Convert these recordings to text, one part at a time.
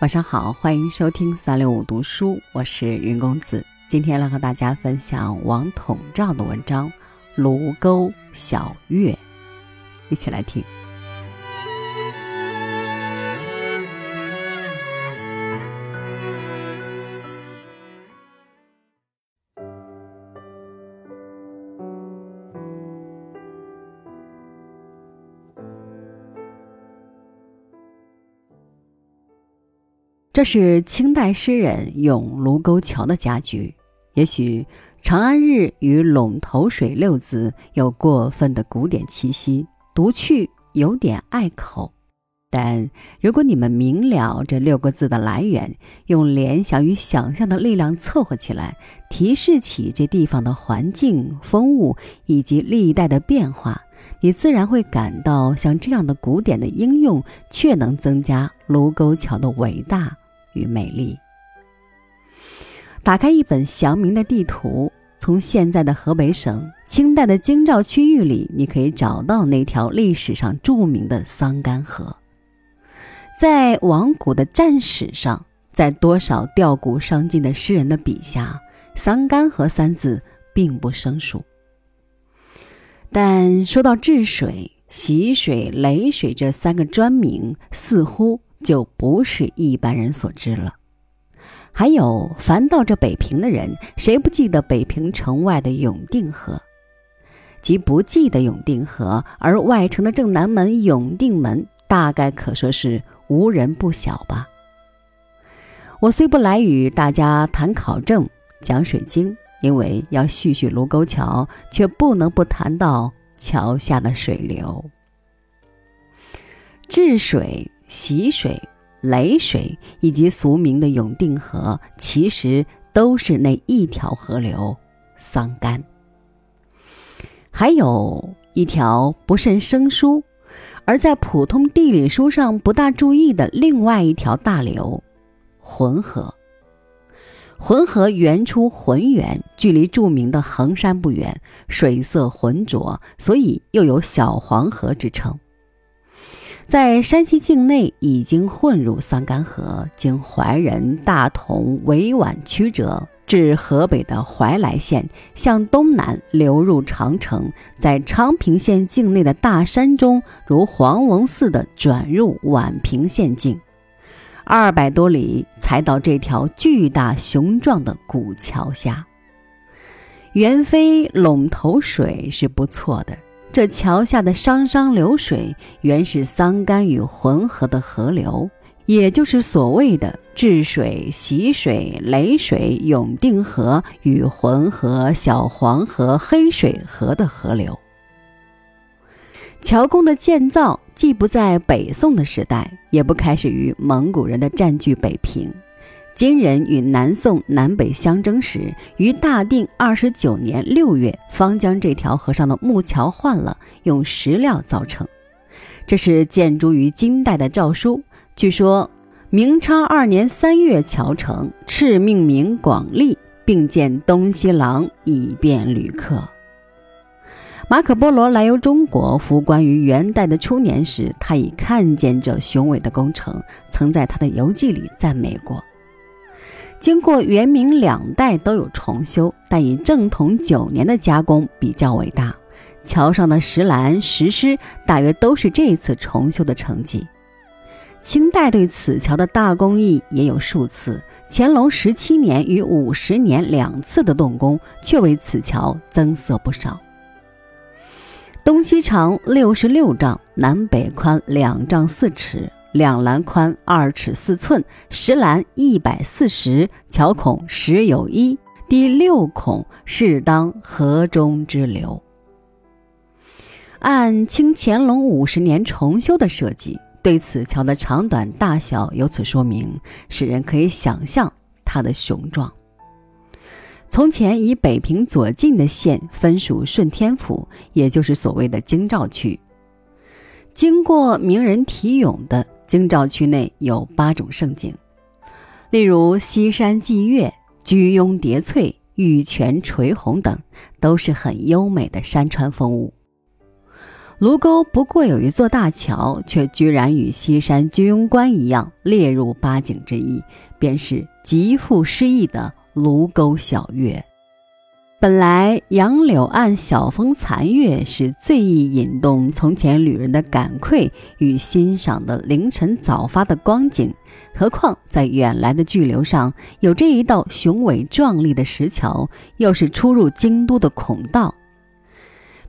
晚上好，欢迎收听三六五读书，我是云公子。今天来和大家分享王统照的文章《卢沟晓月》，一起来听。这是清代诗人咏卢沟桥的佳句。也许“长安日”与“陇头水”六字有过分的古典气息，读去有点碍口。但如果你们明了这六个字的来源，用联想与想象的力量凑合起来，提示起这地方的环境、风物以及历代的变化，你自然会感到，像这样的古典的应用，却能增加卢沟桥的伟大。与美丽。打开一本详明的地图，从现在的河北省清代的京兆区域里，你可以找到那条历史上著名的桑干河。在往古的战史上，在多少吊古伤今的诗人的笔下，“桑干河”三字并不生疏。但说到治水、习水、雷水这三个专名，似乎。就不是一般人所知了。还有，凡到这北平的人，谁不记得北平城外的永定河？即不记得永定河，而外城的正南门永定门，大概可说是无人不晓吧。我虽不来与大家谈考证、讲水经，因为要叙叙卢沟桥，却不能不谈到桥下的水流，治水。习水、雷水以及俗名的永定河，其实都是那一条河流——桑干。还有一条不甚生疏，而在普通地理书上不大注意的另外一条大流——浑河。浑河源出浑源，距离著名的衡山不远，水色浑浊，所以又有小黄河之称。在山西境内已经混入桑干河，经怀仁、大同、委婉曲折，至河北的怀来县，向东南流入长城，在昌平县境内的大山中，如黄龙似的转入宛平县境，二百多里才到这条巨大雄壮的古桥下。元妃陇头水是不错的。这桥下的商商流水，原是桑干与浑河的河流，也就是所谓的治水、习水、雷水、永定河与浑河、小黄河、黑水河的河流。桥宫的建造既不在北宋的时代，也不开始于蒙古人的占据北平。金人与南宋南北相争时，于大定二十九年六月，方将这条河上的木桥换了，用石料造成。这是建筑于金代的诏书。据说明昌二年三月桥成，敕命名广利，并建东西廊，以便旅客。马可波罗来游中国，服关于元代的初年时，他已看见这雄伟的工程，曾在他的游记里赞美过。经过元明两代都有重修，但以正统九年的加工比较伟大。桥上的石栏、石狮大约都是这次重修的成绩。清代对此桥的大工艺也有数次，乾隆十七年与五十年两次的动工，却为此桥增色不少。东西长六十六丈，南北宽两丈四尺。两栏宽二尺四寸，石栏一百四十，桥孔十有一，第六孔是当河中之流。按清乾隆五十年重修的设计，对此桥的长短大小有此说明，使人可以想象它的雄壮。从前以北平左近的县分属顺天府，也就是所谓的京兆区，经过名人题咏的。京兆区内有八种胜景，例如西山霁月、居庸叠翠、玉泉垂虹等，都是很优美的山川风物。卢沟不过有一座大桥，却居然与西山居庸关一样列入八景之一，便是极富诗意的卢沟晓月。本来杨柳岸晓风残月是最易引动从前旅人的感愧与欣赏的凌晨早发的光景，何况在远来的巨流上有这一道雄伟壮丽的石桥，又是出入京都的孔道。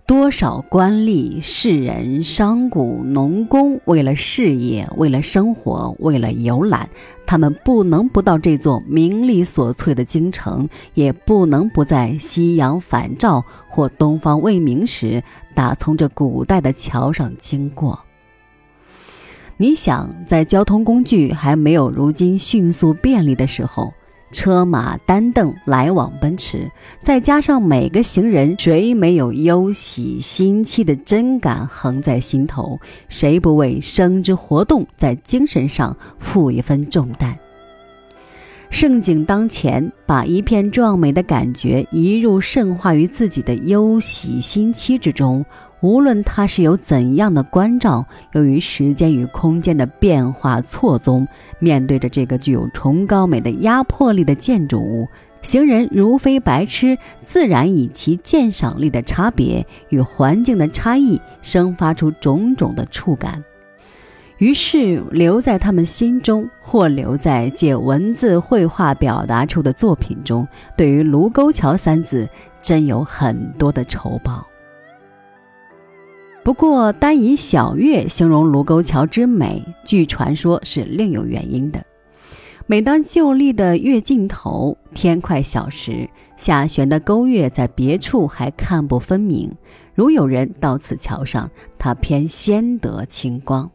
多少官吏、士人、商贾、农工，为了事业，为了生活，为了游览，他们不能不到这座名利所萃的京城，也不能不在夕阳返照或东方未明时，打从这古代的桥上经过。你想，在交通工具还没有如今迅速便利的时候。车马单凳来往奔驰，再加上每个行人，谁没有忧喜心期的真感横在心头？谁不为生之活动在精神上负一分重担？盛景当前，把一片壮美的感觉移入渗化于自己的忧喜心期之中。无论他是有怎样的关照，由于时间与空间的变化错综，面对着这个具有崇高美的压迫力的建筑物，行人如非白痴，自然以其鉴赏力的差别与环境的差异，生发出种种的触感，于是留在他们心中，或留在借文字绘画表达出的作品中，对于卢沟桥三字，真有很多的酬报。不过，单以小月形容卢沟桥之美，据传说是另有原因的。每当旧历的月尽头，天快小时，下悬的沟月在别处还看不分明。如有人到此桥上，他偏先得清光。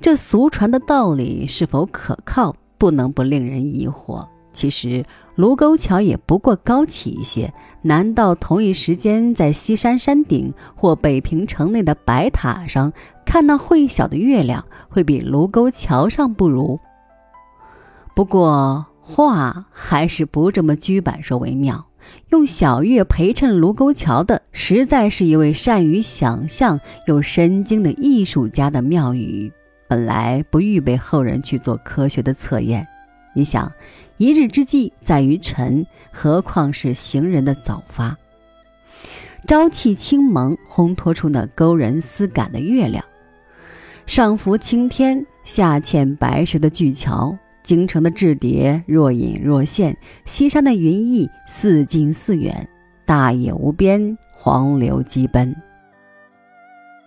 这俗传的道理是否可靠，不能不令人疑惑。其实。卢沟桥也不过高起一些，难道同一时间在西山山顶或北平城内的白塔上看那会小的月亮，会比卢沟桥上不如？不过话还是不这么居板说为妙。用小月陪衬卢沟桥的，实在是一位善于想象又深经的艺术家的妙语。本来不预备后人去做科学的测验，你想？一日之计在于晨，何况是行人的早发？朝气清蒙，烘托出那勾人思感的月亮。上浮青天，下嵌白石的巨桥，京城的雉蝶若隐若现，西山的云翳似近似远，大野无边，黄流激奔。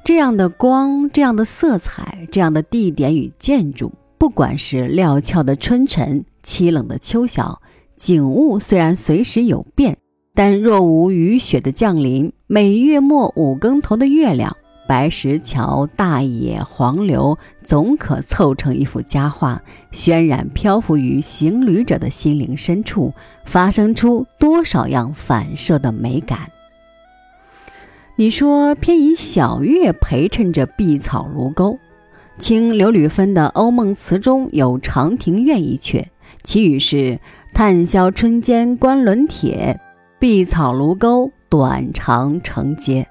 这样的光，这样的色彩，这样的地点与建筑，不管是料峭的春晨。凄冷的秋晓，景物虽然随时有变，但若无雨雪的降临，每月末五更头的月亮、白石桥、大野、黄流，总可凑成一幅佳画，渲染漂浮于行旅者的心灵深处，发生出多少样反射的美感。你说偏以小月陪衬着碧草卢沟，清刘吕芬的《欧梦词》中有长亭怨一阙。其语是“炭销春间关轮铁，碧草卢沟短长城阶”，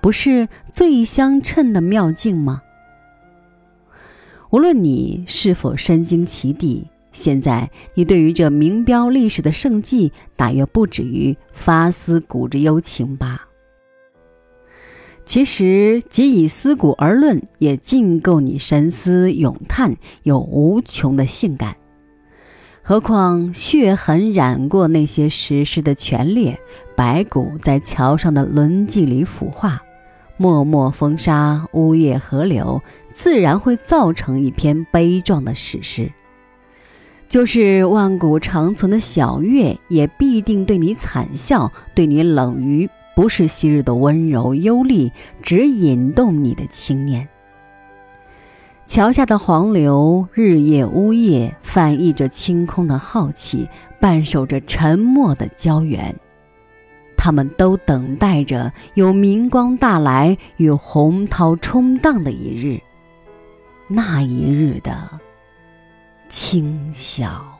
不是最相称的妙境吗？无论你是否身经其地，现在你对于这名标历史的盛迹，大约不止于发思古之幽情吧。其实，即以思古而论，也尽够你深思咏叹，有无穷的性感。何况血痕染过那些石狮的全裂，白骨在桥上的轮迹里腐化，默默风沙，呜咽河流，自然会造成一篇悲壮的史诗。就是万古长存的小月，也必定对你惨笑，对你冷于不是昔日的温柔幽丽，只引动你的青念。桥下的黄流，日夜呜咽，翻译着清空的浩气，伴守着沉默的胶原。他们都等待着有明光大来与洪涛冲荡的一日，那一日的清晓。